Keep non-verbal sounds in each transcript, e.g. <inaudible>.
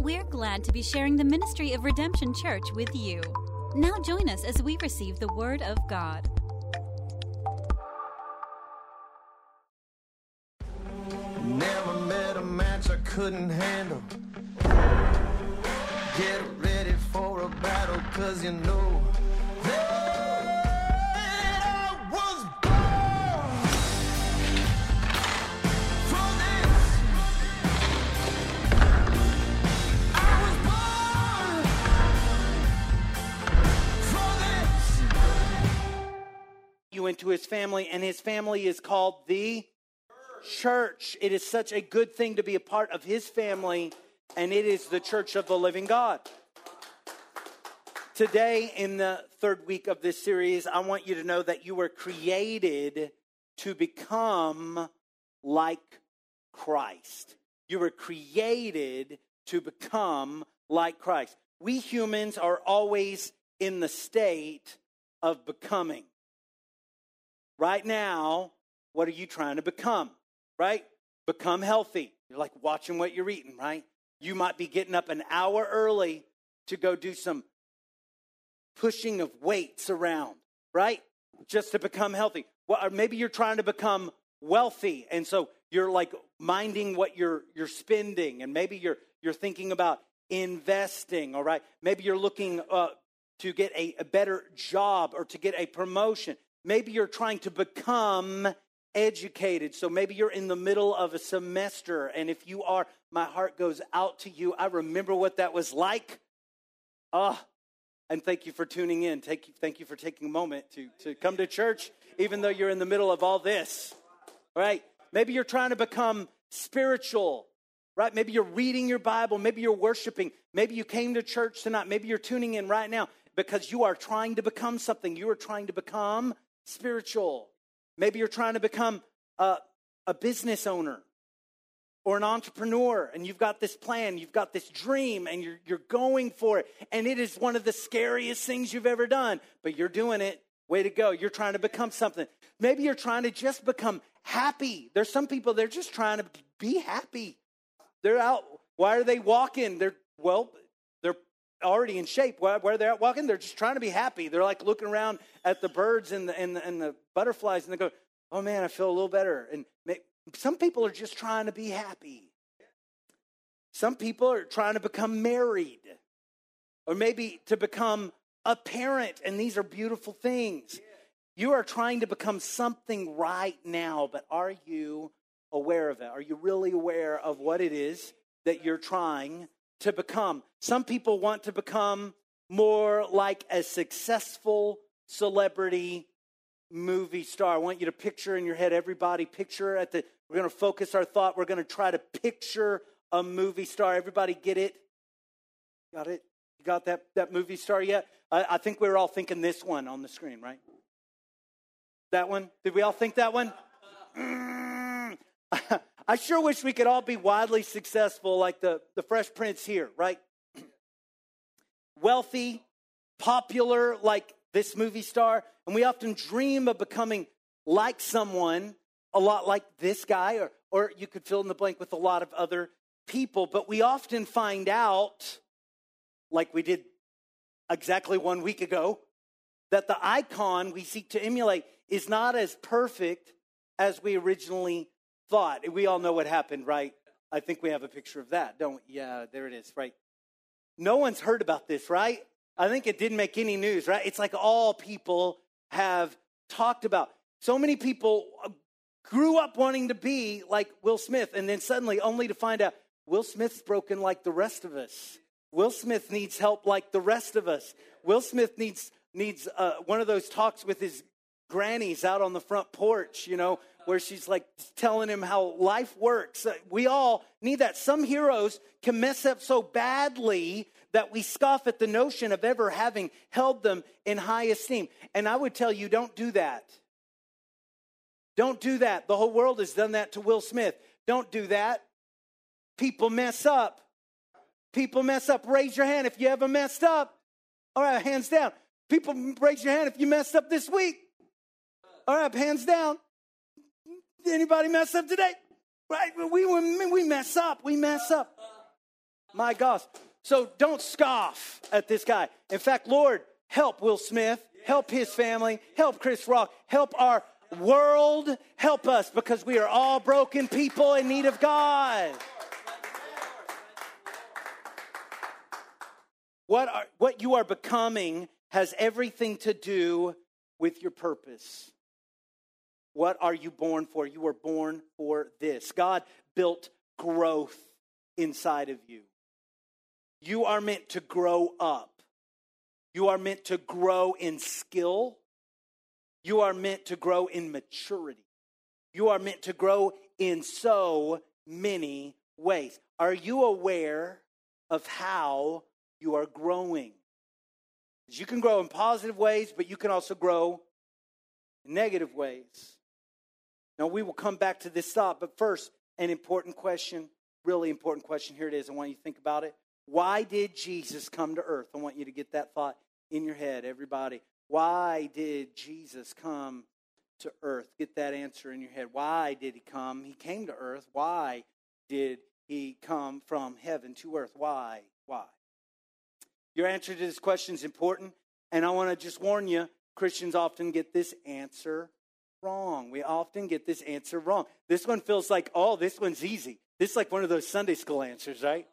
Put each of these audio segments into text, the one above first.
We're glad to be sharing the ministry of Redemption Church with you. Now join us as we receive the Word of God. Never met a match I couldn't handle. Get ready for a battle, cause you know into his family, and his family is called the church. It is such a good thing to be a part of his family, and it is the church of the living God. Today, in the third week of this series, I want you to know that you were created to become like Christ. You were created to become like Christ. We humans are always in the state of becoming. Right now, what are you trying to become? Right? Become healthy. You're like watching what you're eating, right? You might be getting up an hour early to go do some pushing of weights around, right? Just to become healthy. Well, or maybe you're trying to become wealthy, and so you're like minding what you're you're spending, and maybe you're you're thinking about investing. All right, maybe you're looking uh, to get a, a better job or to get a promotion. Maybe you're trying to become educated. So maybe you're in the middle of a semester, and if you are, my heart goes out to you. I remember what that was like. Ah, and thank you for tuning in. Thank you, thank you for taking a moment to, to come to church, even though you're in the middle of all this. All right? Maybe you're trying to become spiritual, right? Maybe you're reading your Bible. Maybe you're worshiping. Maybe you came to church tonight. Maybe you're tuning in right now because you are trying to become something. You are trying to become spiritual. Maybe you're trying to become a, a business owner or an entrepreneur and you've got this plan, you've got this dream, and you're, you're going for it. And it is one of the scariest things you've ever done, but you're doing it. Way to go. You're trying to become something. Maybe you're trying to just become happy. There's some people, they're just trying to be happy. They're out. Why are they walking? They're, well, already in shape. where they're walking? They're just trying to be happy. They're like looking around at the birds and the, and the, and the butterflies and they go, oh man, I feel a little better. And some people are just trying to be happy. Some people are trying to become married or maybe to become a parent, and these are beautiful things. You are trying to become something right now, but are you aware of it? Are you really aware of what it is that you're trying to become? Some people want to become more like a successful celebrity movie star. I want you to picture in your head, everybody, picture at the, we're going to focus our thought. We're going to try to picture a movie star. Everybody get it? Got it? You got that, that movie star yet? I, I think we were all thinking this one on the screen, right? That one? Did we all think that one? Mm. <laughs> I sure wish we could all be wildly successful like the, the Fresh Prince here, right? <clears throat> Wealthy, popular like this movie star, and we often dream of becoming like someone a lot like this guy, or, or you could fill in the blank with a lot of other people, but we often find out, like we did exactly one week ago, that the icon we seek to emulate is not as perfect as we originally thought. We all know what happened, right? I think we have a picture of that, don't we? Yeah, there it is, right? No one's heard about this, right? I think it didn't make any news, right? It's like all people have talked about. So many people uh, grew up wanting to be like Will Smith, and then suddenly only to find out Will Smith's broken like the rest of us. Will Smith needs help like the rest of us. Will Smith needs needs uh, one of those talks with his grannies out on the front porch, you know, where she's like telling him how life works. Uh, We all need that. Some heroes can mess up so badly that we scoff at the notion of ever having held them in high esteem. And I would tell you, don't do that. Don't do that. The whole world has done that to Will Smith. Don't do that. People mess up. People mess up. Raise your hand if you ever messed up. All right, hands down. People, raise your hand if you messed up this week. All right, hands down. Anybody mess up today? Right? We, we, we mess up. We mess up. My gosh. So don't scoff at this guy. In fact, Lord, help Will Smith, help his family, help Chris Rock, help our world, help us because we are all broken people in need of God. What, are, what you are becoming has everything to do with your purpose. What are you born for? You were born for this. God built growth inside of you. You are meant to grow up. You are meant to grow in skill. You are meant to grow in maturity. You are meant to grow in so many ways. Are you aware of how you are growing. You can grow in positive ways, but you can also grow in negative ways. Now, we will come back to this thought, but first, an important question, really important question. Here it is. I want you to think about it. Why did Jesus come to earth? I want you to get that thought in your head, everybody. Why did Jesus come to earth? Get that answer in your head. Why did he come? He came to earth. Why did he come from heaven to earth? Why? Why? Your answer to this question is important, and I want to just warn you Christians often get this answer wrong. We often get this answer wrong. This one feels like, oh, this one's easy. This is like one of those Sunday school answers, right?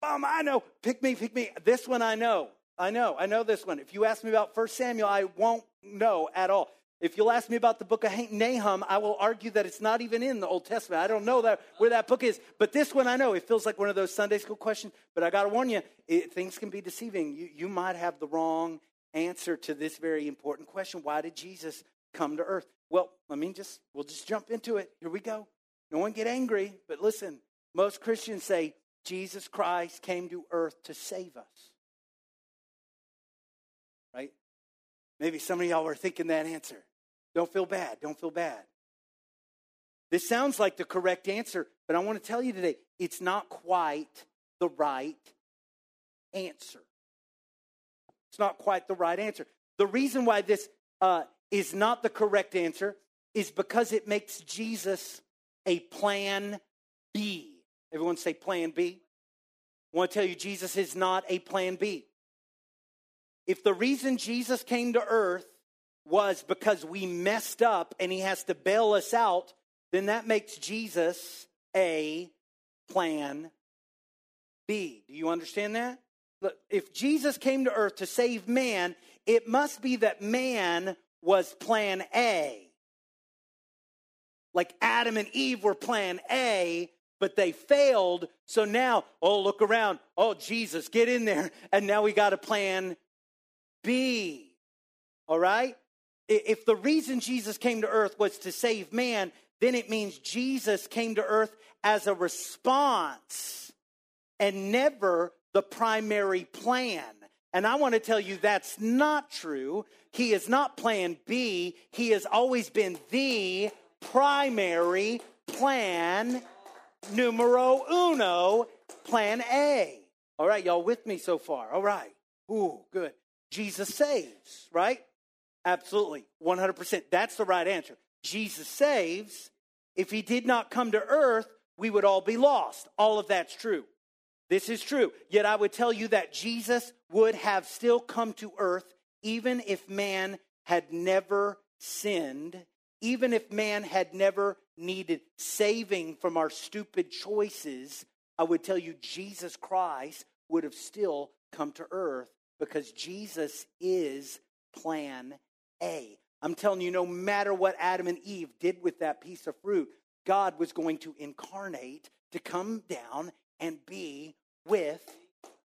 Mom, I know. Pick me, pick me. This one I know. I know. I know this one. If you ask me about First Samuel, I won't know at all. If you'll ask me about the book of Nahum, I will argue that it's not even in the Old Testament. I don't know that, where that book is. But this one I know. It feels like one of those Sunday school questions. But I got to warn you, it, things can be deceiving. You, you might have the wrong answer to this very important question. Why did Jesus come to earth? Well, I mean, just we'll just jump into it. Here we go. No one get angry, but listen. Most Christians say Jesus Christ came to earth to save us. Right? Maybe some of y'all were thinking that answer. Don't feel bad. Don't feel bad. This sounds like the correct answer, but I want to tell you today it's not quite the right answer. It's not quite the right answer. The reason why this uh, is not the correct answer is because it makes Jesus a plan B. Everyone say plan B. I want to tell you, Jesus is not a plan B. If the reason Jesus came to earth was because we messed up and he has to bail us out, then that makes Jesus a plan B. Do you understand that? Look, if Jesus came to earth to save man, it must be that man was plan A. Like Adam and Eve were plan A, but they failed. So now, oh, look around. Oh, Jesus, get in there. <laughs> And now we got a plan B. All right? If the reason Jesus came to earth was to save man, then it means Jesus came to earth as a response and never the primary plan. And I want to tell you that's not true. He is not plan B. He has always been the primary plan, numero uno, plan A. All right, y'all with me so far? All right. Ooh, good. Jesus saves, right? Absolutely. 100%. That's the right answer. Jesus saves. If he did not come to earth, we would all be lost. All of that's true. This is true. Yet I would tell you that Jesus would have still come to earth even if man had never sinned, even if man had never needed saving from our stupid choices. I would tell you Jesus Christ would have still come to earth because Jesus is plan a. I'm telling you, no matter what Adam and Eve did with that piece of fruit, God was going to incarnate to come down and be with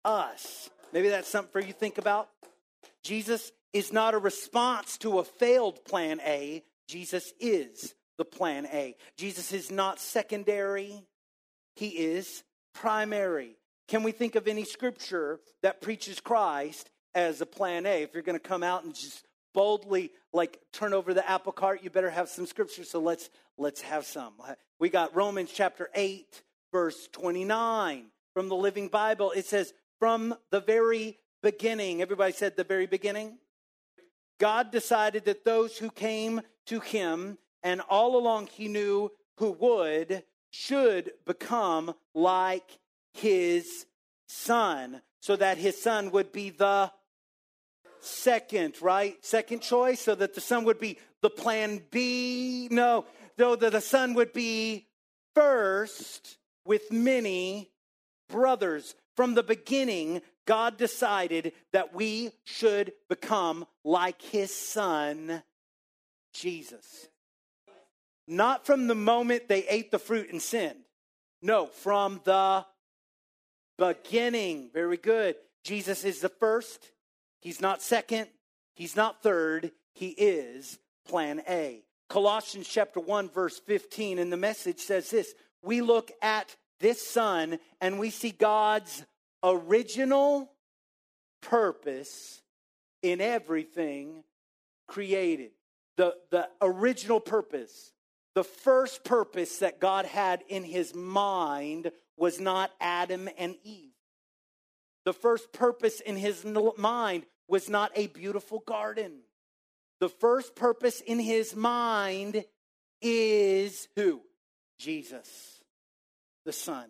us. Maybe that's something for you to think about. Jesus is not a response to a failed plan A. Jesus is the plan A. Jesus is not secondary, he is primary. Can we think of any scripture that preaches Christ as a plan A? If you're going to come out and just boldly like turn over the apple cart you better have some scripture so let's let's have some we got romans chapter 8 verse 29 from the living bible it says from the very beginning everybody said the very beginning god decided that those who came to him and all along he knew who would should become like his son, so that his son would be the second, right? Second choice, so that the son would be the plan B. No, though that the son would be first with many brothers. From the beginning, God decided that we should become like his son, Jesus. Not from the moment they ate the fruit and sinned. No, from the beginning. Very good. Jesus is the first. He's not second. He's not third. He is plan A. Colossians chapter 1 verse 15 and the message says this, we look at this son and we see God's original purpose in everything created. The, the original purpose, the first purpose that God had in his mind was not Adam and Eve. The first purpose in his mind was not a beautiful garden. The first purpose in his mind is who? Jesus, the Son.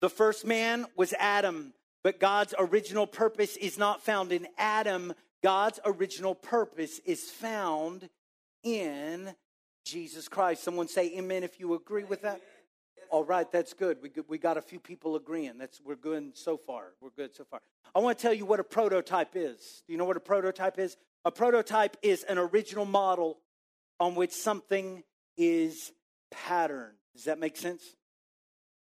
The first man was Adam, but God's original purpose is not found in Adam. God's original purpose is found in Jesus Christ. Someone say amen if you agree with that. All right, that's good. We, we got a few people agreeing. That's we're good so far. We're good so far. I want to tell you what a prototype is. Do you know what a prototype is? A prototype is an original model on which something is patterned. Does that make sense?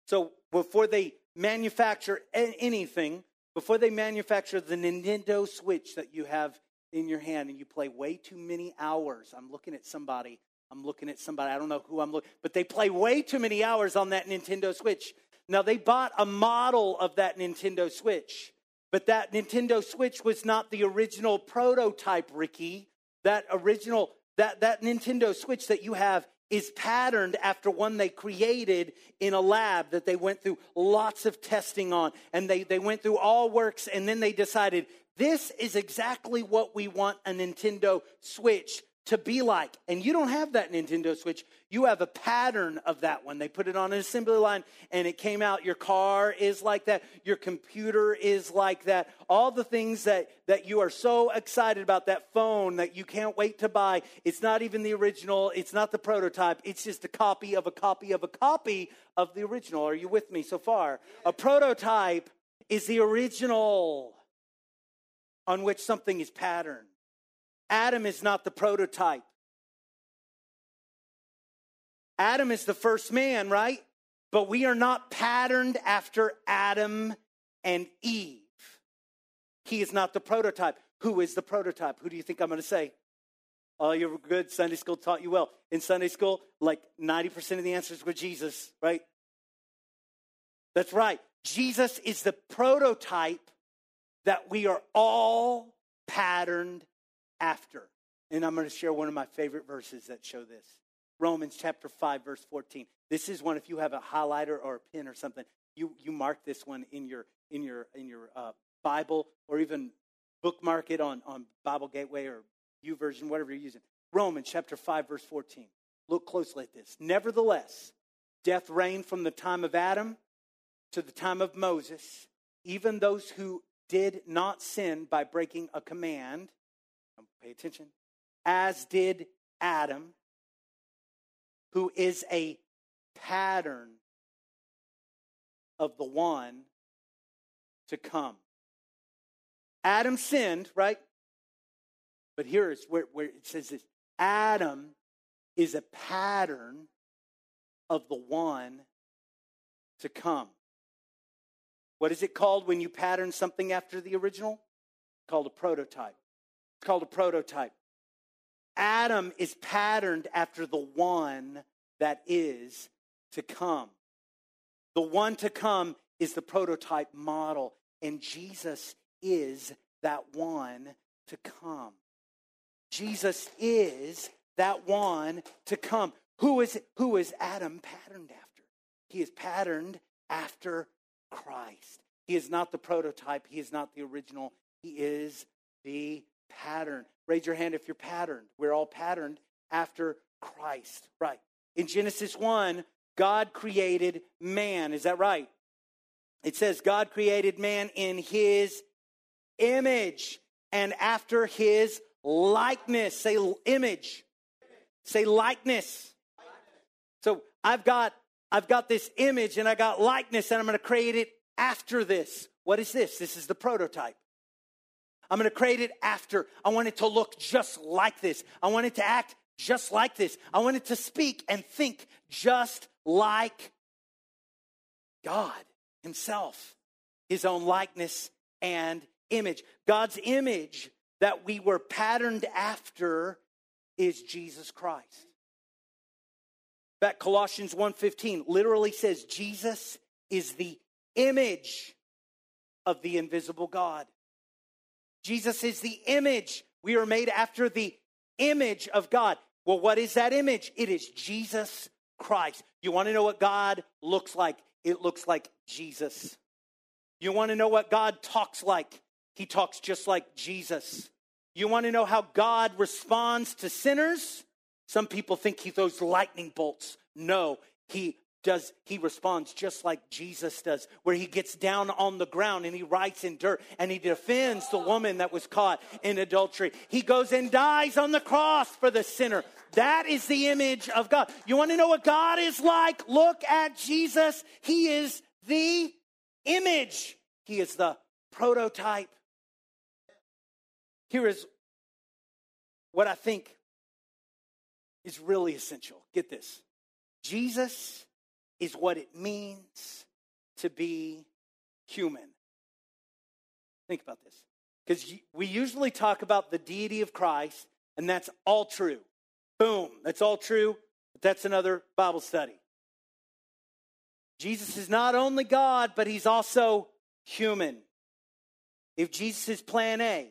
So before they manufacture anything, before they manufacture the Nintendo Switch that you have in your hand and you play way too many hours, I'm looking at somebody I'm looking at somebody, I don't know who I'm looking, but they play way too many hours on that Nintendo Switch. Now they bought a model of that Nintendo Switch, but that Nintendo Switch was not the original prototype, Ricky. That original that that Nintendo Switch that you have is patterned after one they created in a lab that they went through lots of testing on. And they, they went through all works and then they decided this is exactly what we want a Nintendo Switch to be like. And you don't have that Nintendo Switch. You have a pattern of that one. They put it on an assembly line and it came out. Your car is like that. Your computer is like that. All the things that, that you are so excited about, that phone that you can't wait to buy, it's not even the original. It's not the prototype. It's just a copy of a copy of a copy of the original. Are you with me so far? A prototype is the original on which something is patterned. Adam is not the prototype. Adam is the first man, right? But we are not patterned after Adam and Eve. He is not the prototype. Who is the prototype? Who do you think I'm going to say? Oh, you're good. Sunday school taught you well. In Sunday school, like 90% of the answers were Jesus, right? That's right. Jesus is the prototype that we are all patterned after. And I'm going to share one of my favorite verses that show this. Romans chapter 5, verse 14. This is one, if you have a highlighter or a pen or something, you, you mark this one in your, in your, in your uh, Bible or even bookmark it on, on Bible Gateway or U YouVersion, whatever you're using. Romans chapter 5, verse 14. Look closely at this. Nevertheless, death reigned from the time of Adam to the time of Moses, even those who did not sin by breaking a command Pay attention. As did Adam, who is a pattern of the one to come. Adam sinned, right? But here is where, where it says this Adam is a pattern of the one to come. What is it called when you pattern something after the original? Called a prototype. It's called a prototype. Adam is patterned after the one that is to come. The one to come is the prototype model, and Jesus is that one to come. Jesus is that one to come. Who is, who is Adam patterned after? He is patterned after Christ. He is not the prototype, he is not the original, he is the pattern. Raise your hand if you're patterned. We're all patterned after Christ, right? In Genesis 1, God created man. Is that right? It says, God created man in his image and after his likeness. Say image. Say likeness. So I've got I've got this image and I got likeness and I'm going to create it after this. What is this? This is the prototype. I'm going to create it after. I want it to look just like this. I want it to act just like this. I want it to speak and think just like God Himself, His own likeness and image. God's image that we were patterned after is Jesus Christ. That Colossians 1:15 literally says Jesus is the image of the invisible God. Jesus is the image. We are made after the image of God. Well, what is that image? It is Jesus Christ. You want to know what God looks like? It looks like Jesus. You want to know what God talks like? He talks just like Jesus. You want to know how God responds to sinners? Some people think he throws lightning bolts. No, he does he responds just like Jesus does, where he gets down on the ground and he writes in dirt and he defends the woman that was caught in adultery. He goes and dies on the cross for the sinner. That is the image of God. You want to know what God is like? Look at Jesus. He is the image. He is the prototype. Here is what I think is really essential. Get this Jesus is what it means to be human. Think about this. Because we usually talk about the deity of Christ, and that's all true. Boom, that's all true, but that's another Bible study. Jesus is not only God, but he's also human. If Jesus is plan A,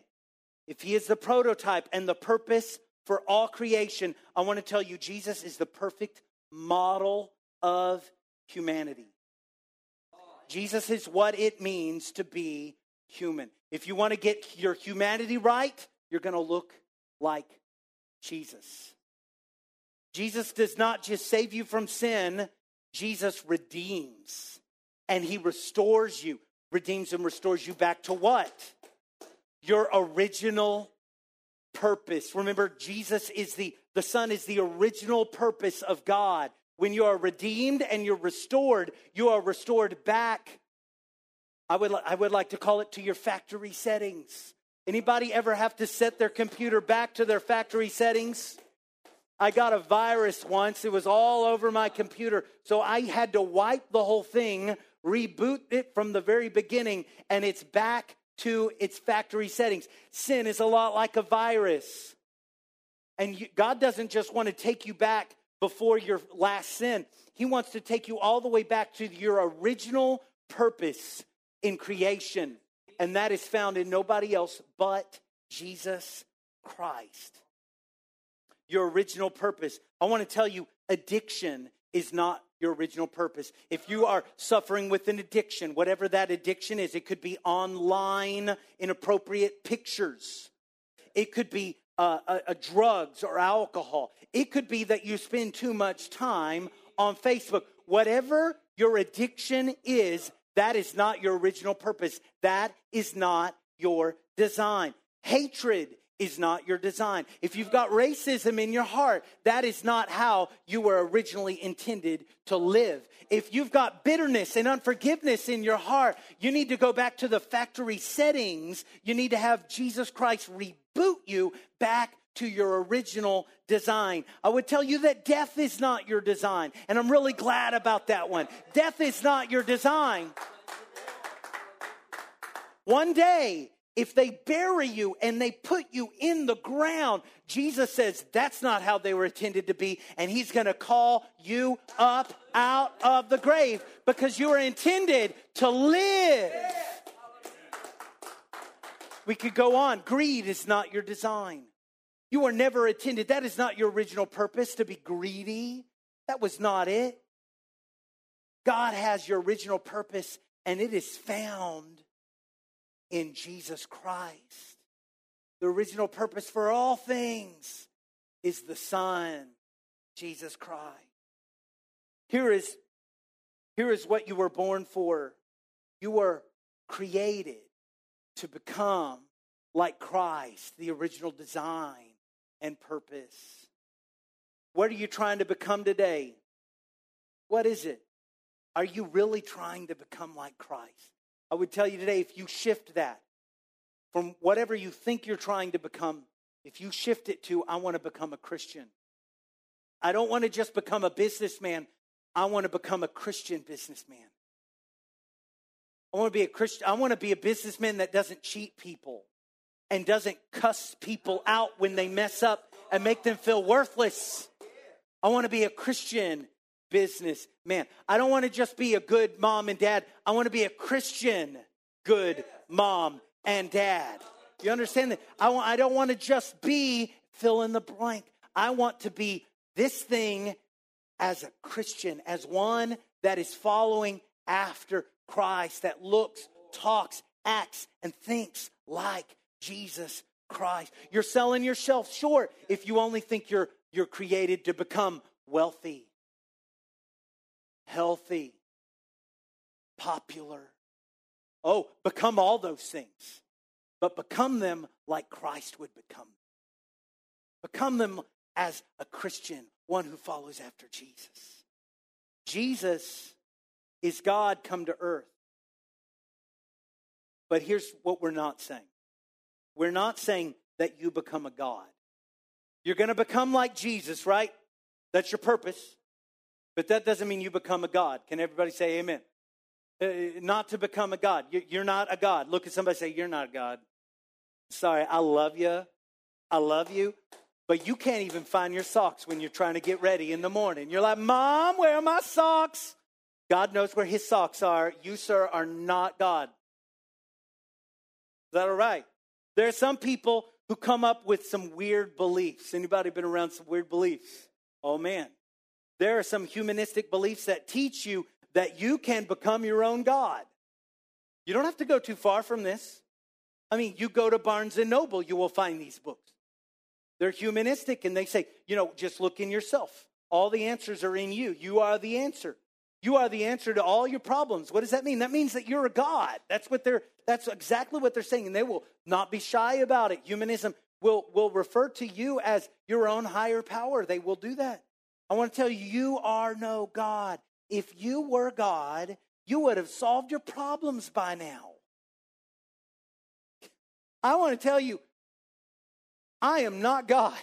if he is the prototype and the purpose for all creation, I want to tell you Jesus is the perfect model of humanity. Jesus is what it means to be human. If you want to get your humanity right, you're going to look like Jesus. Jesus does not just save you from sin, Jesus redeems and he restores you. Redeems and restores you back to what? Your original purpose. Remember, Jesus is the, the Son is the original purpose of God. When you are redeemed and you're restored, you are restored back. I would, I would like to call it to your factory settings. Anybody ever have to set their computer back to their factory settings? I got a virus once. It was all over my computer. So I had to wipe the whole thing, reboot it from the very beginning, and it's back to its factory settings. Sin is a lot like a virus. And you, God doesn't just want to take you back before your last sin. He wants to take you all the way back to your original purpose in creation. And that is found in nobody else but Jesus Christ. Your original purpose. I want to tell you, addiction is not your original purpose. If you are suffering with an addiction, whatever that addiction is, it could be online inappropriate pictures. It could be uh, a, a drugs or alcohol. It could be that you spend too much time on Facebook. Whatever your addiction is, that is not your original purpose. That is not your design. Hatred is not your design. If you've got racism in your heart, that is not how you were originally intended to live. If you've got bitterness and unforgiveness in your heart, you need to go back to the factory settings. You need to have Jesus Christ reboot you back to your original design. I would tell you that death is not your design, and I'm really glad about that one. Death is not your design. One day, if they bury you and they put you in the ground, Jesus says that's not how they were intended to be. And he's going to call you up out of the grave because you were intended to live. We could go on. Greed is not your design. You were never intended. That is not your original purpose to be greedy. That was not it. God has your original purpose, and it is found in Jesus Christ. The original purpose for all things is the Son, Jesus Christ. Here is, here is what you were born for. You were created to become like Christ, the original design and purpose. What are you trying to become today? What is it? Are you really trying to become like Christ? I would tell you today if you shift that from whatever you think you're trying to become, if you shift it to, I want to become a Christian. I don't want to just become a businessman, I want to become a Christian businessman. I want to be a Christian. I want to be a businessman that doesn't cheat people and doesn't cuss people out when they mess up and make them feel worthless. I want to be a Christian businessman. I don't want to just be a good mom and dad. I want to be a Christian good mom and dad. You understand that? I, want, I don't want to just be fill in the blank. I want to be this thing as a Christian, as one that is following after Christ, that looks, talks, acts, and thinks like Jesus Christ. You're selling yourself short if you only think you're, you're created to become wealthy, healthy, popular. Oh, become all those things, but become them like Christ would become. Become them as a Christian, one who follows after Jesus. Jesus is God come to earth. But here's what we're not saying we're not saying that you become a God. You're going to become like Jesus, right? That's your purpose. But that doesn't mean you become a God. Can everybody say amen? Uh, not to become a God. You're not a God. Look at somebody say, You're not a God. Sorry, I love you. I love you. But you can't even find your socks when you're trying to get ready in the morning. You're like, Mom, where are my socks? God knows where his socks are. You, sir, are not God. Is that all right? There are some people who come up with some weird beliefs. Anybody been around some weird beliefs? Oh man. There are some humanistic beliefs that teach you that you can become your own God. You don't have to go too far from this. I mean, you go to Barnes and Noble, you will find these books. They're humanistic and they say, you know, just look in yourself. All the answers are in you. You are the answer. You are the answer to all your problems. What does that mean? That means that you're a God. That's what they're that's exactly what they're saying. And they will not be shy about it. Humanism will, will refer to you as your own higher power. They will do that. I want to tell you, you are no God. If you were God, you would have solved your problems by now. I want to tell you, I am not God.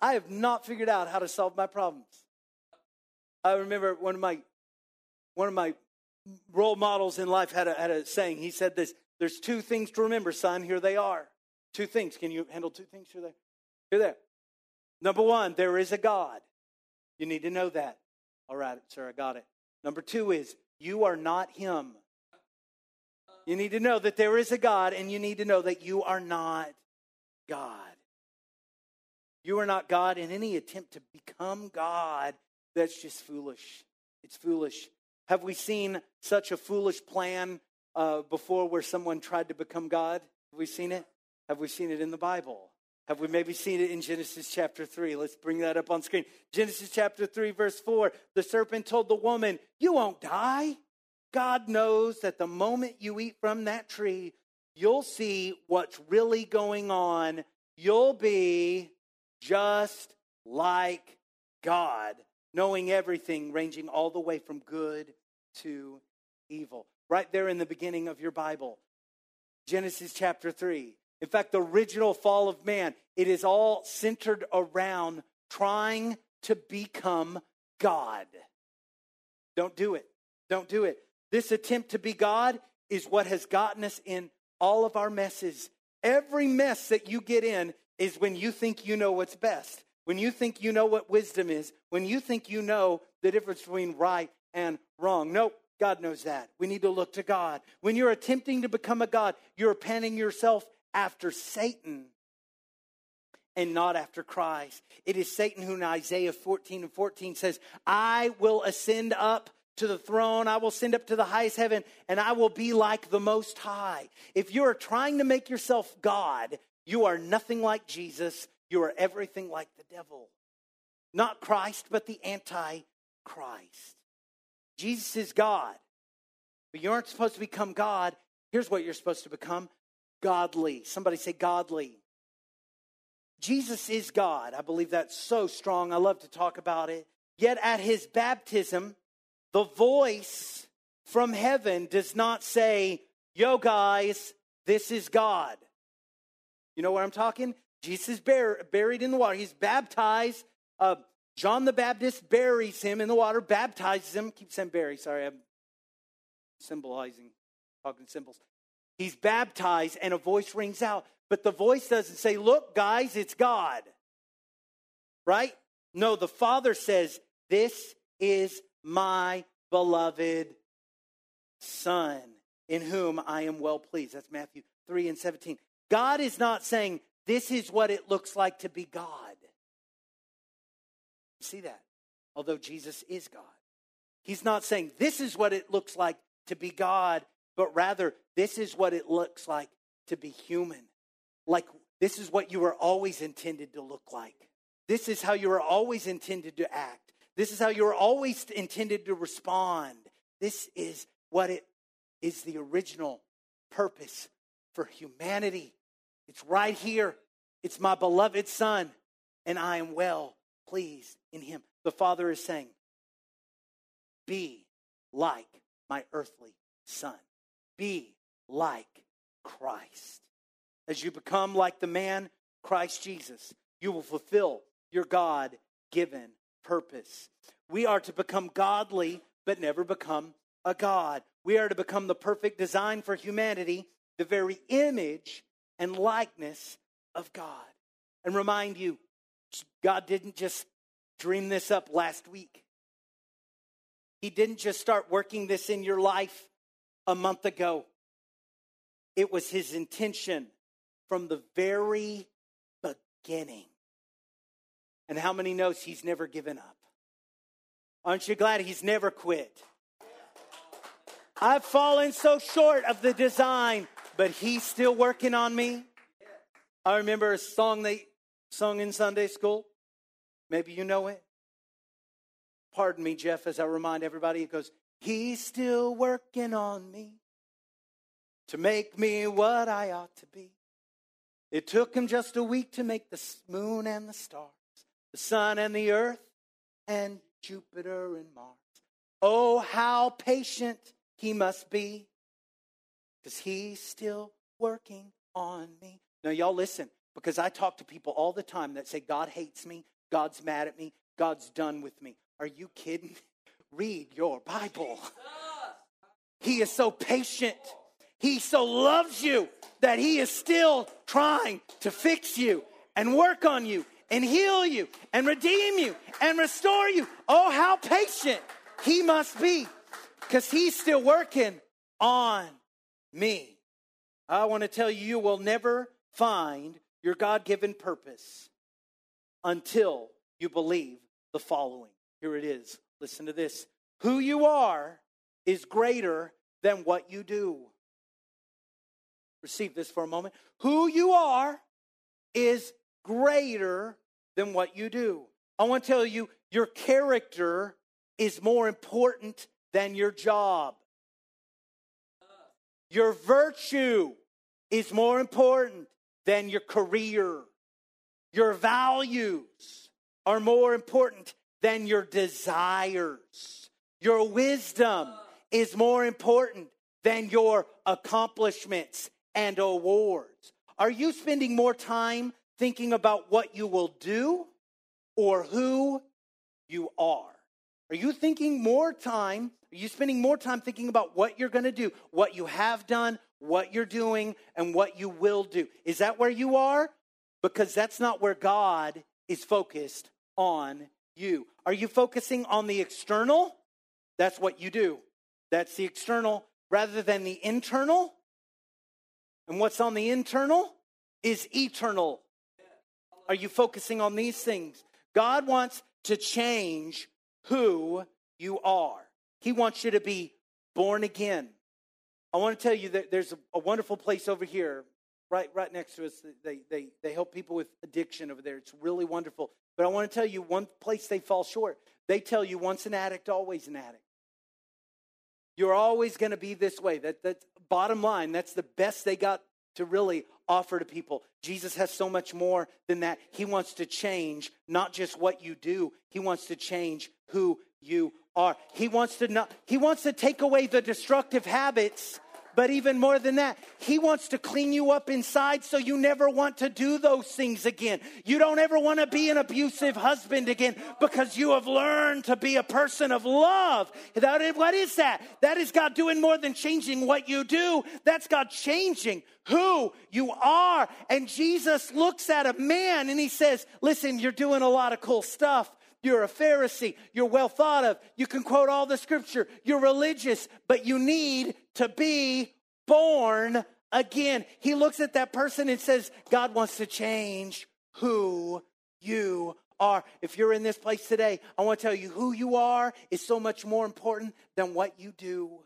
I have not figured out how to solve my problems. I remember one of my one of my role models in life had a, had a saying. He said this There's two things to remember, son. Here they are. Two things. Can you handle two things? Here, there. Here, there. Number one, there is a God. You need to know that. All right, sir, I got it. Number two is you are not him. You need to know that there is a God, and you need to know that you are not God. You are not God in any attempt to become God. That's just foolish. It's foolish. Have we seen such a foolish plan uh, before where someone tried to become God? Have we seen it? Have we seen it in the Bible? Have we maybe seen it in Genesis chapter 3? Let's bring that up on screen. Genesis chapter 3, verse 4. The serpent told the woman, You won't die. God knows that the moment you eat from that tree, you'll see what's really going on. You'll be just like God, knowing everything, ranging all the way from good to evil. Right there in the beginning of your Bible, Genesis chapter 3. In fact, the original fall of man, it is all centered around trying to become God. Don't do it. Don't do it. This attempt to be God is what has gotten us in all of our messes. Every mess that you get in is when you think you know what's best, when you think you know what wisdom is, when you think you know the difference between right and wrong. Nope, God knows that. We need to look to God. When you're attempting to become a God, you're panning yourself after Satan and not after Christ. It is Satan who in Isaiah 14 and 14 says, I will ascend up to the throne, I will send up to the highest heaven, and I will be like the Most High. If you are trying to make yourself God, you are nothing like Jesus. You are everything like the devil. Not Christ, but the anti Christ. Jesus is God. But you aren't supposed to become God. Here's what you're supposed to become godly. Somebody say godly. Jesus is God. I believe that's so strong. I love to talk about it. Yet at his baptism, the voice from heaven does not say, Yo, guys, this is God. You know what I'm talking? Jesus is bur- buried in the water. He's baptized. Uh, John the Baptist buries him in the water, baptizes him. Keep saying bury. Sorry, I'm symbolizing, talking symbols. He's baptized, and a voice rings out. But the voice doesn't say, Look, guys, it's God. Right? No, the Father says, This is my beloved Son, in whom I am well pleased. That's Matthew 3 and 17. God is not saying, This is what it looks like to be God. See that? Although Jesus is God. He's not saying, This is what it looks like to be God, but rather, this is what it looks like to be human. Like, this is what you were always intended to look like. This is how you were always intended to act. This is how you were always intended to respond. This is what it is the original purpose for humanity. It's right here. It's my beloved Son, and I am well pleased in him. The Father is saying, Be like my earthly Son. Be like Christ. As you become like the man, Christ Jesus, you will fulfill your God given purpose. We are to become godly, but never become a God. We are to become the perfect design for humanity, the very image and likeness of God. And remind you, God didn't just dream this up last week. He didn't just start working this in your life a month ago. It was his intention from the very beginning. And how many knows he's never given up? Aren't you glad he's never quit? I've fallen so short of the design, but he's still working on me. I remember a song they sung in Sunday school. Maybe you know it. Pardon me, Jeff, as I remind everybody. It goes, He's still working on me to make me what I ought to be. It took him just a week to make the moon and the stars, the sun and the earth, and Jupiter and Mars. Oh, how patient he must be, because he's still working on me. Now, y'all listen, because I talk to people all the time that say, God hates me, God's mad at me, God's done with me. Are you kidding? <laughs> Read your Bible. He is so patient. He so loves you that he is still trying to fix you and work on you and heal you and redeem you and restore you. Oh, how patient he must be because he's still working on me. I want to tell you, you will never find your God given purpose until you believe the following. Here it is. Listen to this. Who you are is greater than what you do. Receive this for a moment. Who you are is greater than what you do. I want to tell you, your character is more important than your job. Your virtue is more important than your career. Your values are more important than your desires. Your wisdom is more important than your accomplishments and awards? Are you spending more time thinking about what you will do or who you are? Are you thinking more time? Are you spending more time thinking about what you're going to do, what you have done, what you're doing, and what you will do? Is that where you are? Because that's not where God is focused on you. Are you focusing on the external? That's what you do. That's the external rather than the internal. And what's on the internal is eternal. Are you focusing on these things? God wants to change who you are. He wants you to be born again. I want to tell you that there's a, a wonderful place over here, right, right next to us. They, they, they help people with addiction over there. It's really wonderful. But I want to tell you one place they fall short. They tell you once an addict, always an addict. You're always going to be this way. That, that's bottom line. That's the best they got to really offer to people. Jesus has so much more than that. He wants to change not just what you do, He wants to change who you are. He wants to not, He wants to take away the destructive habits but even more than that, He wants to clean you up inside so you never want to do those things again. You don't ever want to be an abusive husband again because you have learned to be a person of love. That, what is that? That is God doing more than changing what you do. That's God changing who you are. And Jesus looks at a man and He says, Listen, you're doing a lot of cool stuff. You're a Pharisee. You're well thought of. You can quote all the scripture. You're religious, but you need to be born again. He looks at that person and says, God wants to change who you are. If you're in this place today, I want to tell you who you are is so much more important than what you do.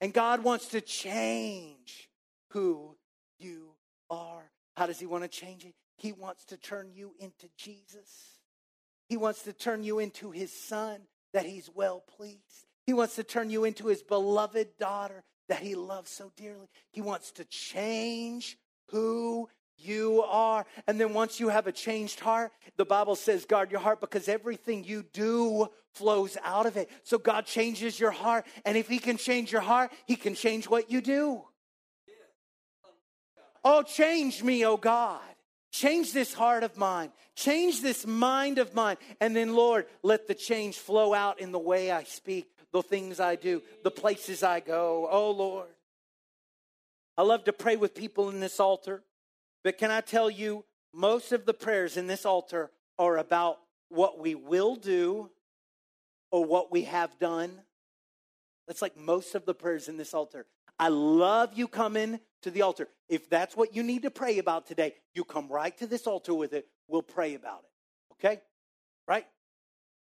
And God wants to change who you are. How does He want to change it? He wants to turn you into Jesus. He wants to turn you into his son that he's well pleased. He wants to turn you into his beloved daughter that he loves so dearly. He wants to change who you are. And then once you have a changed heart, the Bible says, guard your heart because everything you do flows out of it. So God changes your heart. And if he can change your heart, he can change what you do. Oh, change me, oh God. Change this heart of mine. Change this mind of mine. And then, Lord, let the change flow out in the way I speak, the things I do, the places I go. Oh, Lord. I love to pray with people in this altar, but can I tell you, most of the prayers in this altar are about what we will do or what we have done. That's like most of the prayers in this altar. I love you coming to the altar. If that's what you need to pray about today, you come right to this altar with it. We'll pray about it. Okay? Right?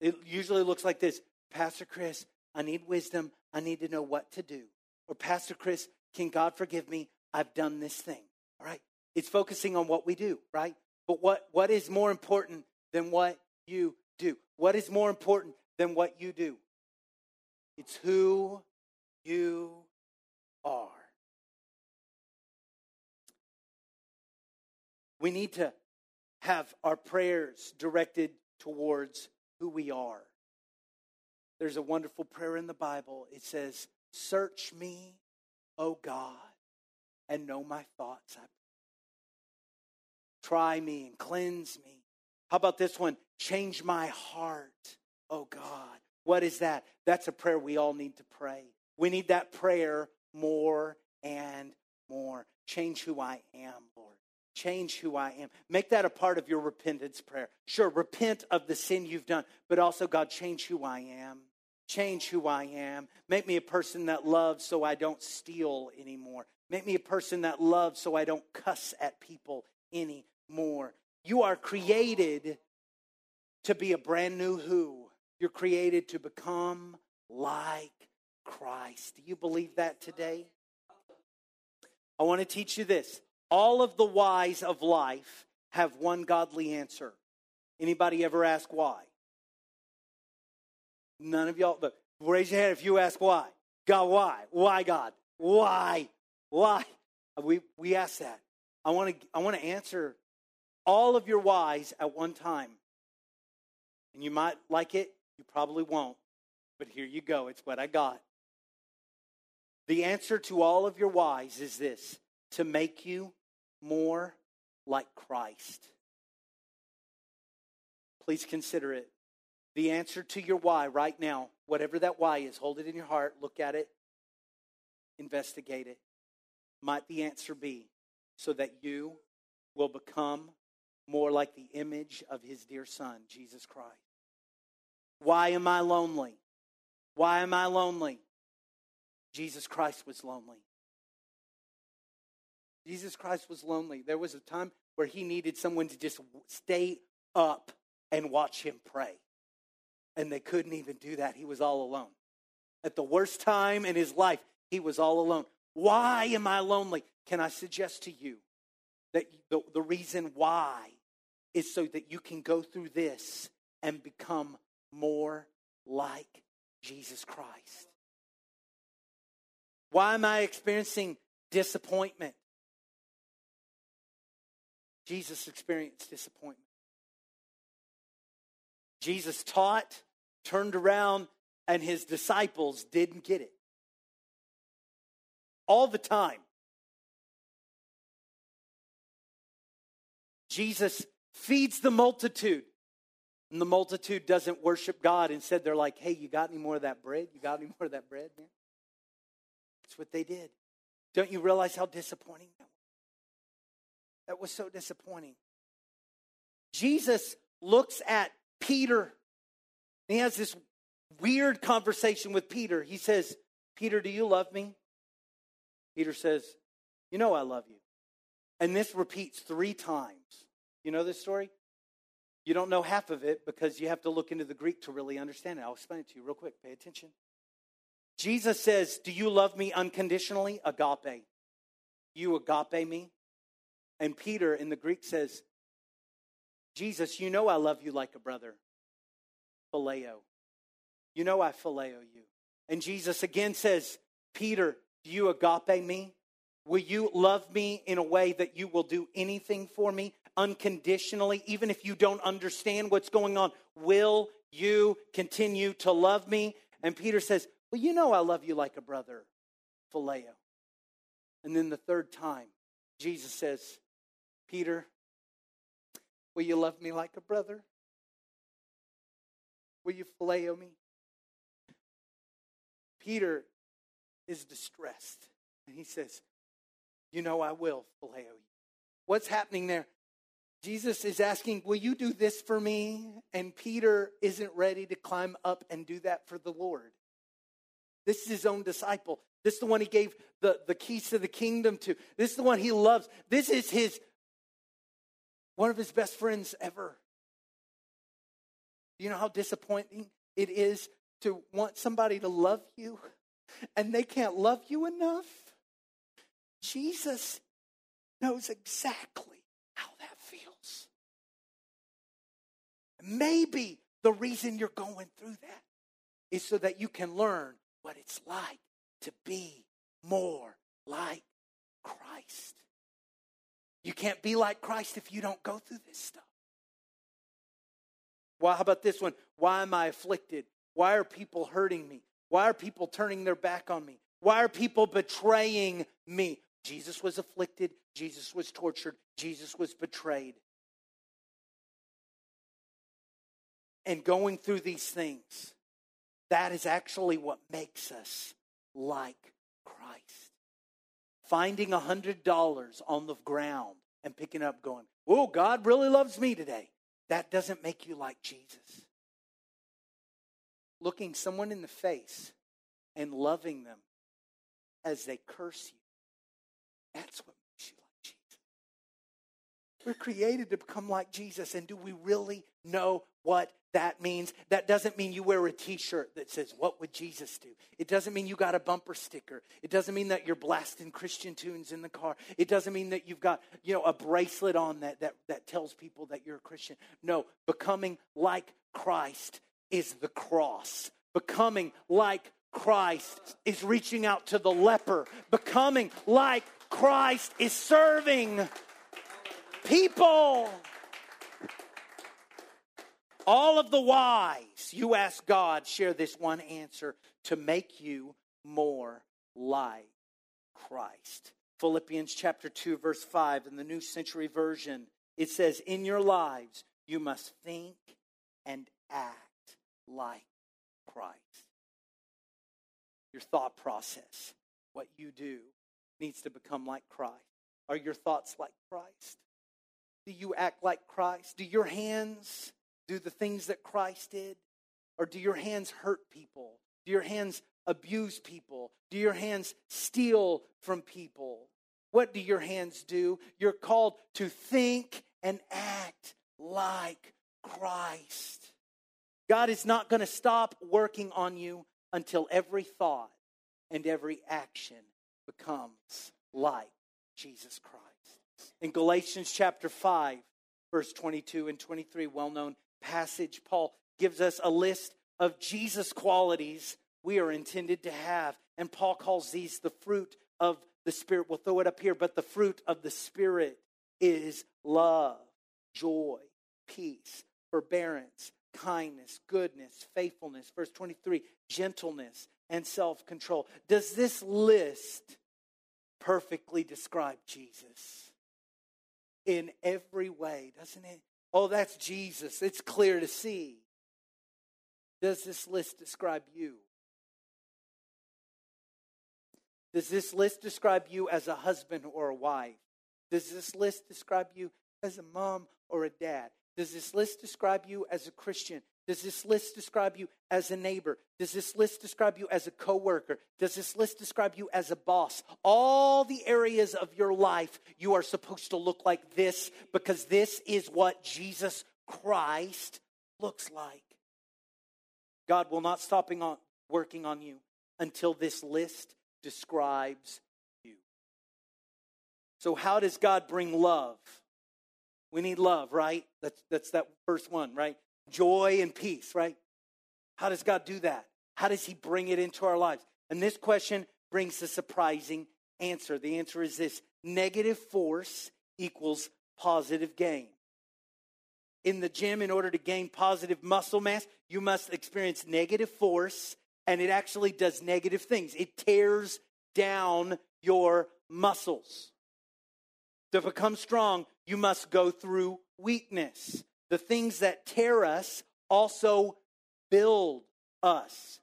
It usually looks like this Pastor Chris, I need wisdom. I need to know what to do. Or, Pastor Chris, can God forgive me? I've done this thing. All right? It's focusing on what we do, right? But what, what is more important than what you do? What is more important than what you do? It's who you are. We need to have our prayers directed towards who we are. There's a wonderful prayer in the Bible. It says, Search me, O God, and know my thoughts. Try me and cleanse me. How about this one? Change my heart, oh God. What is that? That's a prayer we all need to pray. We need that prayer more and more. Change who I am. Change who I am. Make that a part of your repentance prayer. Sure, repent of the sin you've done, but also, God, change who I am. Change who I am. Make me a person that loves so I don't steal anymore. Make me a person that loves so I don't cuss at people anymore. You are created to be a brand new who. You're created to become like Christ. Do you believe that today? I want to teach you this. All of the whys of life have one godly answer. Anybody ever ask why? None of y'all, but raise your hand if you ask why. God, why? Why, God? Why? Why? We, we ask that. I want to I want to answer all of your whys at one time. And you might like it, you probably won't. But here you go. It's what I got. The answer to all of your whys is this to make you more like Christ. Please consider it. The answer to your why right now, whatever that why is, hold it in your heart, look at it, investigate it. Might the answer be so that you will become more like the image of his dear son, Jesus Christ? Why am I lonely? Why am I lonely? Jesus Christ was lonely. Jesus Christ was lonely. There was a time where he needed someone to just stay up and watch him pray. And they couldn't even do that. He was all alone. At the worst time in his life, he was all alone. Why am I lonely? Can I suggest to you that the, the reason why is so that you can go through this and become more like Jesus Christ? Why am I experiencing disappointment? Jesus experienced disappointment. Jesus taught, turned around, and his disciples didn't get it. All the time. Jesus feeds the multitude. And the multitude doesn't worship God. Instead, they're like, hey, you got any more of that bread? You got any more of that bread, man? That's what they did. Don't you realize how disappointing that was? That was so disappointing. Jesus looks at Peter. He has this weird conversation with Peter. He says, Peter, do you love me? Peter says, You know I love you. And this repeats three times. You know this story? You don't know half of it because you have to look into the Greek to really understand it. I'll explain it to you real quick. Pay attention. Jesus says, Do you love me unconditionally? Agape. You agape me? And Peter in the Greek says, Jesus, you know I love you like a brother. Phileo. You know I phileo you. And Jesus again says, Peter, do you agape me? Will you love me in a way that you will do anything for me unconditionally, even if you don't understand what's going on? Will you continue to love me? And Peter says, Well, you know I love you like a brother, phileo. And then the third time, Jesus says, Peter, will you love me like a brother? Will you phileo me? Peter is distressed. And he says, You know, I will phileo you. What's happening there? Jesus is asking, Will you do this for me? And Peter isn't ready to climb up and do that for the Lord. This is his own disciple. This is the one he gave the, the keys to the kingdom to. This is the one he loves. This is his one of his best friends ever. You know how disappointing it is to want somebody to love you and they can't love you enough? Jesus knows exactly how that feels. Maybe the reason you're going through that is so that you can learn what it's like to be more like Christ. You can't be like Christ if you don't go through this stuff. Well, how about this one? Why am I afflicted? Why are people hurting me? Why are people turning their back on me? Why are people betraying me? Jesus was afflicted. Jesus was tortured. Jesus was betrayed. And going through these things, that is actually what makes us like Christ. Finding a $100 on the ground and picking up, going, Oh, God really loves me today. That doesn't make you like Jesus. Looking someone in the face and loving them as they curse you, that's what makes you like Jesus. We're created to become like Jesus, and do we really know what that means. That doesn't mean you wear a t shirt that says, What would Jesus do? It doesn't mean you got a bumper sticker. It doesn't mean that you're blasting Christian tunes in the car. It doesn't mean that you've got, you know, a bracelet on that, that, that tells people that you're a Christian. No, becoming like Christ is the cross. Becoming like Christ is reaching out to the leper. Becoming like Christ is serving people. All of the whys you ask God share this one answer to make you more like Christ. Philippians chapter 2, verse 5 in the New Century Version, it says, In your lives, you must think and act like Christ. Your thought process, what you do, needs to become like Christ. Are your thoughts like Christ? Do you act like Christ? Do your hands do the things that Christ did? Or do your hands hurt people? Do your hands abuse people? Do your hands steal from people? What do your hands do? You're called to think and act like Christ. God is not going to stop working on you until every thought and every action becomes like Jesus Christ. In Galatians chapter 5, verse 22 and 23, well known passage, Paul gives us a list of Jesus qualities we are intended to have. And Paul calls these the fruit of the Spirit. We'll throw it up here, but the fruit of the Spirit is love, joy, peace, forbearance, kindness, goodness, faithfulness. Verse 23 gentleness and self control. Does this list perfectly describe Jesus? In every way, doesn't it? Oh, that's Jesus. It's clear to see. Does this list describe you? Does this list describe you as a husband or a wife? Does this list describe you as a mom or a dad? Does this list describe you as a Christian? Does this list describe you as a neighbor? Does this list describe you as a coworker? Does this list describe you as a boss? All the areas of your life you are supposed to look like this because this is what Jesus Christ looks like. God will not stop on working on you until this list describes you. So how does God bring love? We need love, right? That's that's that first one, right? Joy and peace, right? How does God do that? How does He bring it into our lives? And this question brings a surprising answer. The answer is this negative force equals positive gain. In the gym, in order to gain positive muscle mass, you must experience negative force, and it actually does negative things. It tears down your muscles. To become strong, you must go through weakness the things that tear us also build us.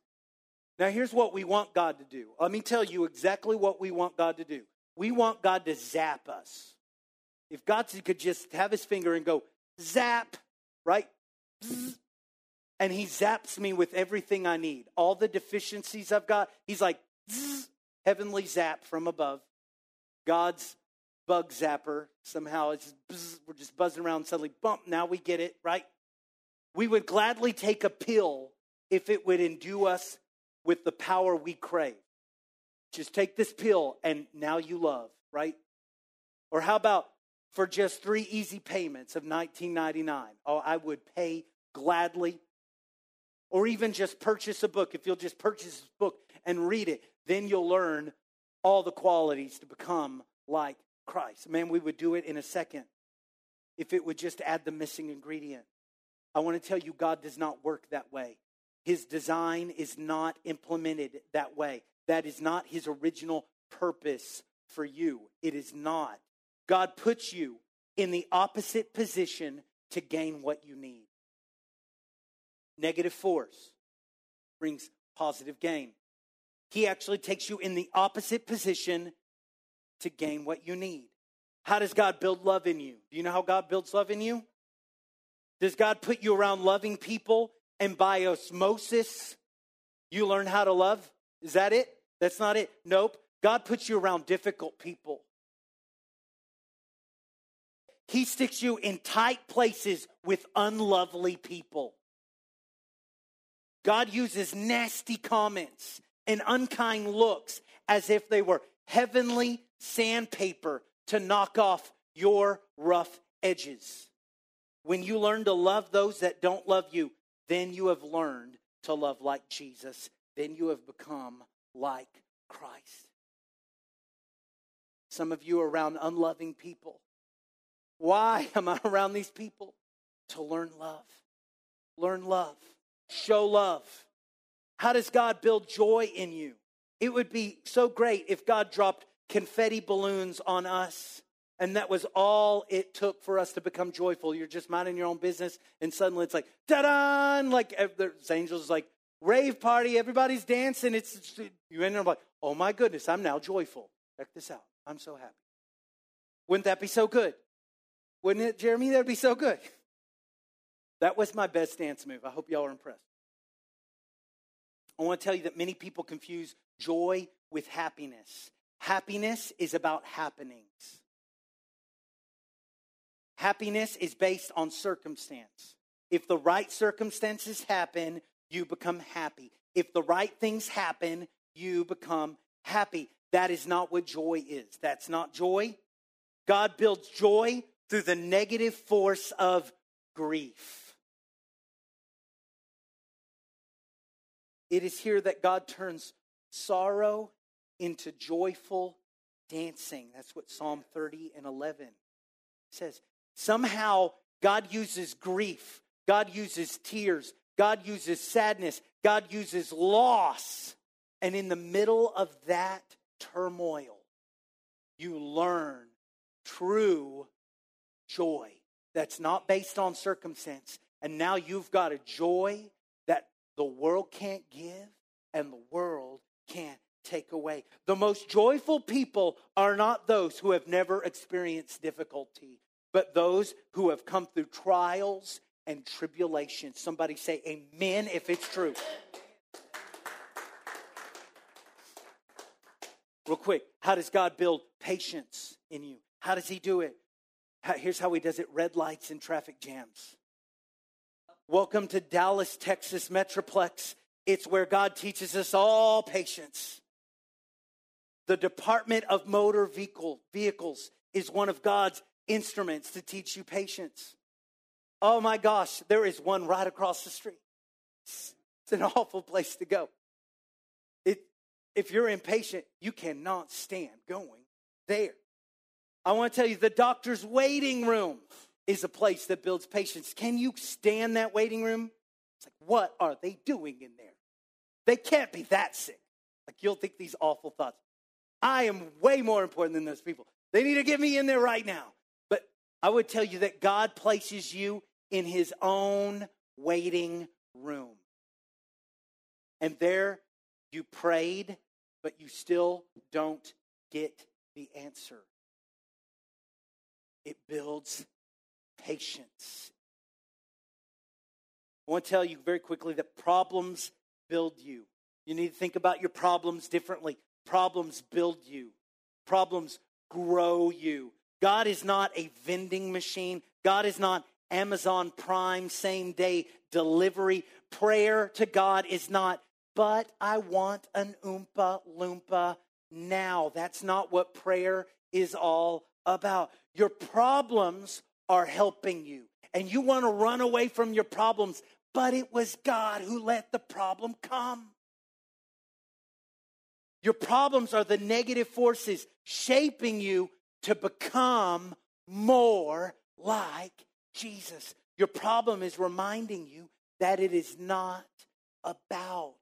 Now, here's what we want God to do. Let me tell you exactly what we want God to do. We want God to zap us. If God could just have his finger and go, zap, right? And he zaps me with everything I need. All the deficiencies I've got, he's like, heavenly zap from above. God's bug zapper. Somehow it's bzz, we're just buzzing around. Suddenly, bump. Now we get it right. We would gladly take a pill if it would endue us with the power we crave. Just take this pill and now you love, right? Or how about for just three easy payments of 19.99? Oh, I would pay gladly. Or even just purchase a book. If you'll just purchase this book and read it, then you'll learn all the qualities to become like Christ. Man, we would do it in a second if it would just add the missing ingredient. I want to tell you, God does not work that way. His design is not implemented that way. That is not his original purpose for you. It is not. God puts you in the opposite position to gain what you need. Negative force brings positive gain. He actually takes you in the opposite position to gain what you need. How does God build love in you? Do you know how God builds love in you? Does God put you around loving people and by osmosis you learn how to love? Is that it? That's not it. Nope. God puts you around difficult people. He sticks you in tight places with unlovely people. God uses nasty comments and unkind looks as if they were heavenly sandpaper to knock off your rough edges. When you learn to love those that don't love you, then you have learned to love like Jesus. Then you have become like Christ. Some of you are around unloving people. Why <laughs> am I around these people? To learn love. Learn love. Show love. How does God build joy in you? It would be so great if God dropped confetti balloons on us. And that was all it took for us to become joyful. You're just minding your own business, and suddenly it's like, da da! Like there's angels, like rave party, everybody's dancing. It's, it's you end up like, oh my goodness, I'm now joyful. Check this out. I'm so happy. Wouldn't that be so good? Wouldn't it, Jeremy? That'd be so good. That was my best dance move. I hope y'all are impressed. I want to tell you that many people confuse joy with happiness. Happiness is about happenings. Happiness is based on circumstance. If the right circumstances happen, you become happy. If the right things happen, you become happy. That is not what joy is. That's not joy. God builds joy through the negative force of grief. It is here that God turns sorrow into joyful dancing. That's what Psalm 30 and 11 says. Somehow, God uses grief, God uses tears, God uses sadness, God uses loss. And in the middle of that turmoil, you learn true joy that's not based on circumstance. And now you've got a joy that the world can't give and the world can't take away. The most joyful people are not those who have never experienced difficulty, but those who have come through trials and tribulations. Somebody say amen if it's true. Real quick, how does God build patience in you? How does He do it? Here's how He does it red lights and traffic jams. Welcome to Dallas, Texas Metroplex. It's where God teaches us all patience. The Department of Motor Vehicle, Vehicles is one of God's instruments to teach you patience. Oh my gosh, there is one right across the street. It's, an <laughs> awful place to go. It, if you're impatient, you cannot stand going there. I want to tell you the doctor's waiting room is a place that builds patience. Can you stand that waiting room? It's like, what are they doing in there? They can't be that sick. Like, you'll think these awful thoughts. I am way more important than those people. They need to get me in there right now. But I would tell you that God places you in his own waiting room. And there you prayed, but you still don't get the answer. It builds patience. I want to tell you very quickly that problems build you. You need to think about your problems differently. Problems build you, problems grow you. God is not a vending machine, God is not Amazon Prime same day delivery. Prayer to God is not, but I want an Oompa Loompa now. That's not what prayer is all about. Your problems are helping you, and you want to run away from your problems, but it was God who let the problem come. Your problems are the negative forces shaping you to become more like Jesus. Your problem is reminding you that it is not about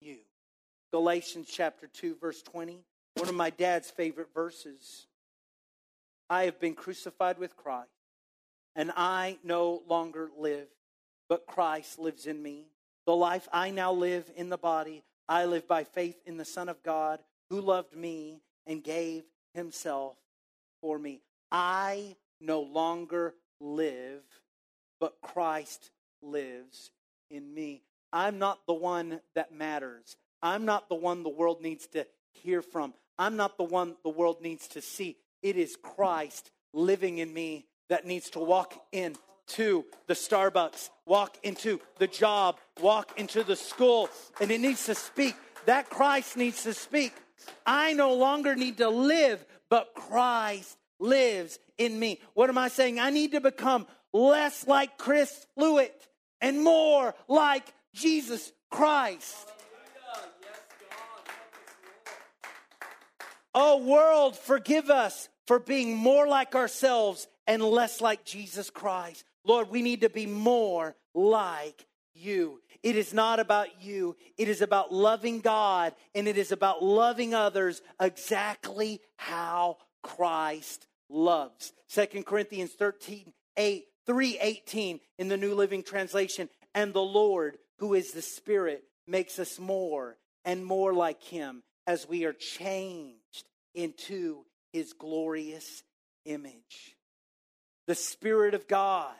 you. Galatians chapter 2, verse 20, one of my dad's favorite verses. I have been crucified with Christ, and I no longer live, but Christ lives in me. The life I now live in the body, I live by faith in the Son of God who loved me and gave himself for me. I no longer live, but Christ lives in me. I'm not the one that matters. I'm not the one the world needs to hear from. I'm not the one the world needs to see. It is Christ living in me that needs to walk in to the Starbucks, walk into the job, walk into the school, and it needs to speak. That Christ needs to speak. I no longer need to live, but Christ lives in me. What am I saying? I need to become less like Chris Fluitt and more like Jesus Christ. Oh, world, forgive us for being more like ourselves and less like Jesus Christ. Lord, we need to be more like you. It is not about you. It is about loving God and it is about loving others exactly how Christ loves. Second Corinthians 13, 8, 318 in the New Living Translation. And the Lord, who is the Spirit, makes us more and more like him as we are changed into his glorious image. The Spirit of God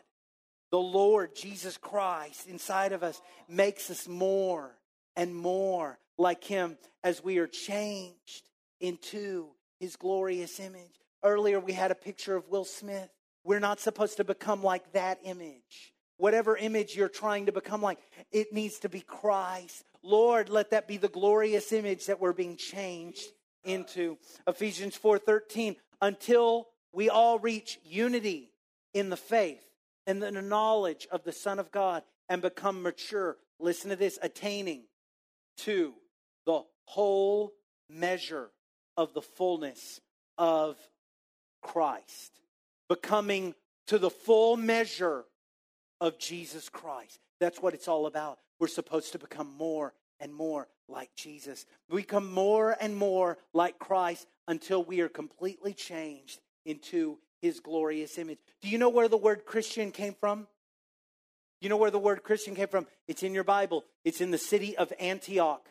the Lord Jesus Christ inside of us makes us more and more like Him as we are changed into His glorious image. Earlier, we had a picture of Will Smith. We're not supposed to become like that image. Whatever image you're trying to become like, it needs to be Christ. Lord, let that be the glorious image that we're being changed into. Ephesians 4:13 until we all reach unity in the faith and the knowledge of the Son of God and become mature. Listen to this attaining to the whole measure of the fullness of Christ, becoming to the full measure of Jesus Christ. That's what it's all about. We're supposed to become more and more like Jesus. We become more and more like Christ until we are completely changed into his glorious image. Do you know where the word Christian came from? You know where the word Christian came from? It's in your Bible. It's in the city of Antioch.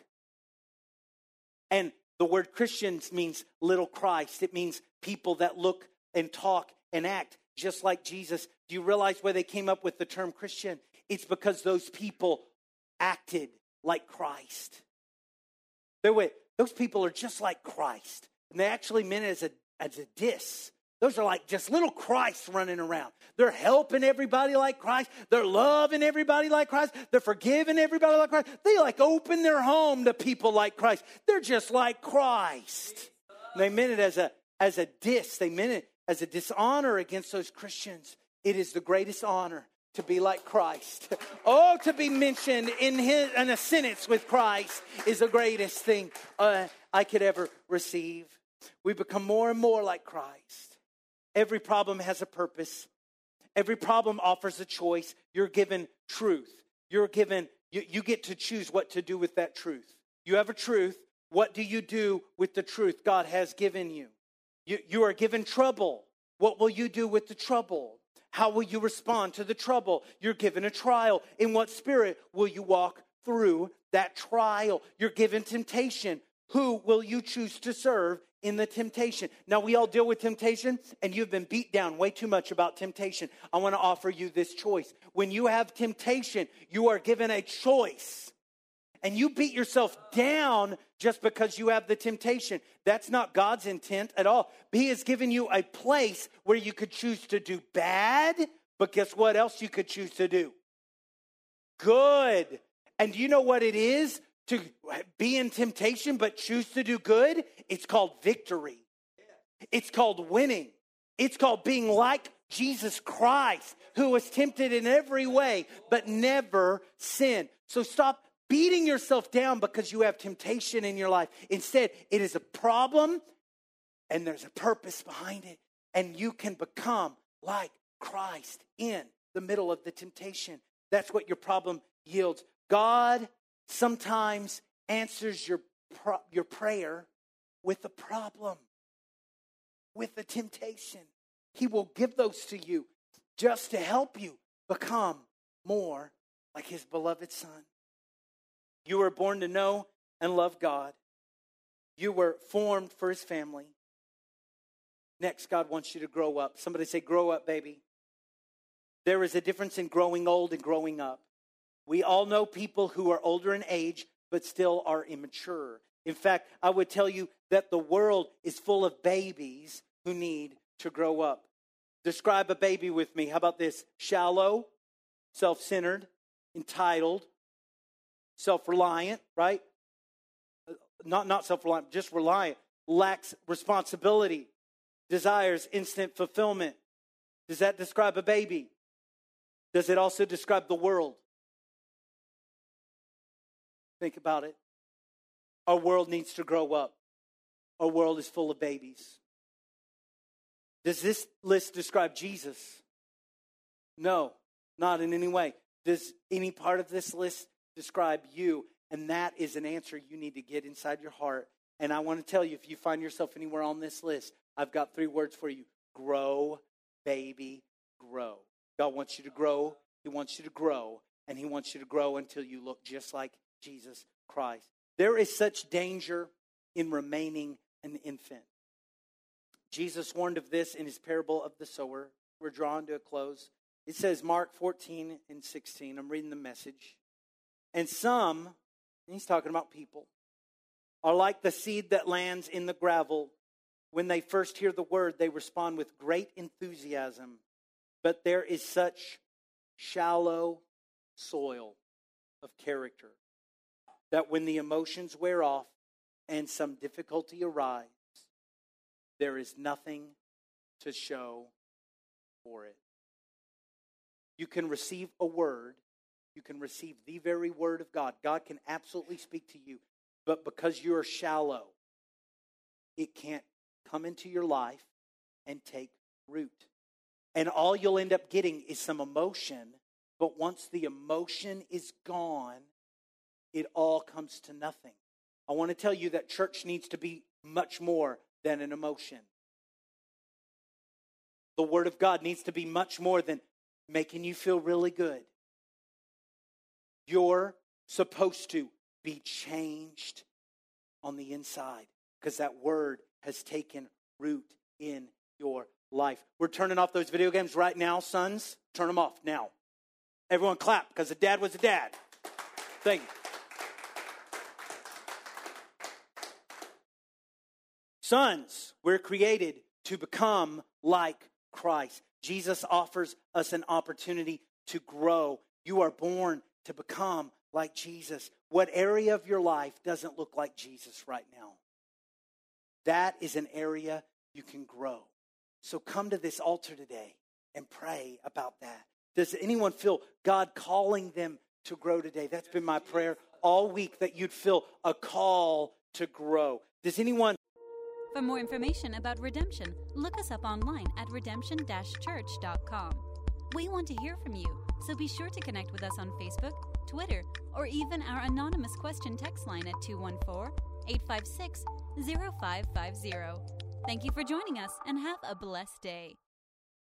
And the word Christians means little Christ. It means people that look and talk and act just like Jesus. Do you realize where they came up with the term Christian? It's because those people acted like Christ. They were, those people are just like Christ. And they actually meant it as a, as a diss. Those are like just little Christs running around. They're helping everybody like Christ. They're loving everybody like Christ. They're forgiving everybody like Christ. They like open their home to people like Christ. They're just like Christ. And they meant it as a as a diss. They meant it as a dishonor against those Christians. It is the greatest honor to be like Christ. <laughs> Oh, to be mentioned in, his, in a sentence with Christ is the greatest thing uh, I could ever receive. We become more and more like Christ. Every problem has a purpose. Every problem offers a choice. You're given truth. You're given, you, you get to choose what to do with that truth. You have a truth. What do you do with the truth God has given you? You, you are given trouble. What will you do with the trouble? How will you respond to the trouble? You're given a trial. In what spirit will you walk through that trial? You're given temptation. Who will you choose to serve in the temptation? Now, we all deal with temptation, and you've been beat down way too much about temptation. I want to offer you this choice. When you have temptation, you are given a choice and you beat yourself down just because you have the temptation. That's not God's intent at all. He has given you a place where you could choose to do bad, but guess what else you could choose to do? Good. And do you know what it is to be in temptation but choose to do good? It's called victory. It's called winning. It's called being like Jesus Christ, who was tempted in every way but never sinned. So stop beating yourself down because you have temptation in your life. Instead, it is a problem and there's a purpose behind it. And you can become like Christ in the middle of the temptation. That's what your problem yields. God sometimes answers your, your prayer with a problem, with a temptation. He will give those to you just to help you become more like his beloved son. You were born to know and love God. You were formed for his family. Next, God wants you to grow up. Somebody say, Grow up, baby. There is a difference in growing old and growing up. We all know people who are older in age but still are immature. In fact, I would tell you that the world is full of babies who need to grow up. Describe a baby with me. How about this? Shallow, self centered, entitled, self reliant, right? Not, not self reliant, just reliant, lacks responsibility, desires instant fulfillment. Does that describe a baby? Does it also describe the world? Think about it. Our world needs to grow up. Our world is full of babies. Does this list describe Jesus? No, not in any way. Does any part of this list describe you. And that is an answer you need to get inside your heart. And I want to tell you if you find yourself anywhere on this list, I've got three words for you grow, baby, grow. God wants you to grow. He wants you to grow. And He wants you to grow until you look just like Jesus Christ. There is such danger in remaining an infant. Jesus warned of this in his parable of the sower. We're drawn to a close. It says, Mark 14 and 16. I'm reading the message. And some, and he's talking about people, are like the seed that lands in the gravel. When they first hear the word, they respond with great enthusiasm. But there is such shallow soil of character that when the emotions wear off and some difficulty arrives, there is nothing to show for it. You can receive a word you can receive the very word of God. God can absolutely speak to you. but because you're shallow, it can't come into your life and take root. And all you'll end up getting is some emotion, but once the emotion is gone, it all comes to nothing. I want to tell you that church needs to be much more than an emotion. The Word of God needs to be much more than making you feel really good. You're supposed to be changed on the inside because that Word has taken root in your life. We're turning off those video games right now, sons. Turn them off now. Everyone clap because the dad was a dad. Thank you. Sons, we're created to become like Christ. Jesus offers us an opportunity to grow. You are born to become like Jesus. What area of your life doesn't look like Jesus right now? That is an area you can grow. So come to this altar today and pray about that. Does anyone feel God calling them to grow today? That's been my prayer all week that you'd feel a call to grow. Does anyone For more information about redemption, look us up online at redemption church.com. We want to hear from you, so be sure to connect with us on Facebook, Twitter, or even our anonymous question text line at 214 856 0550. Thank you for joining us and have a blessed day.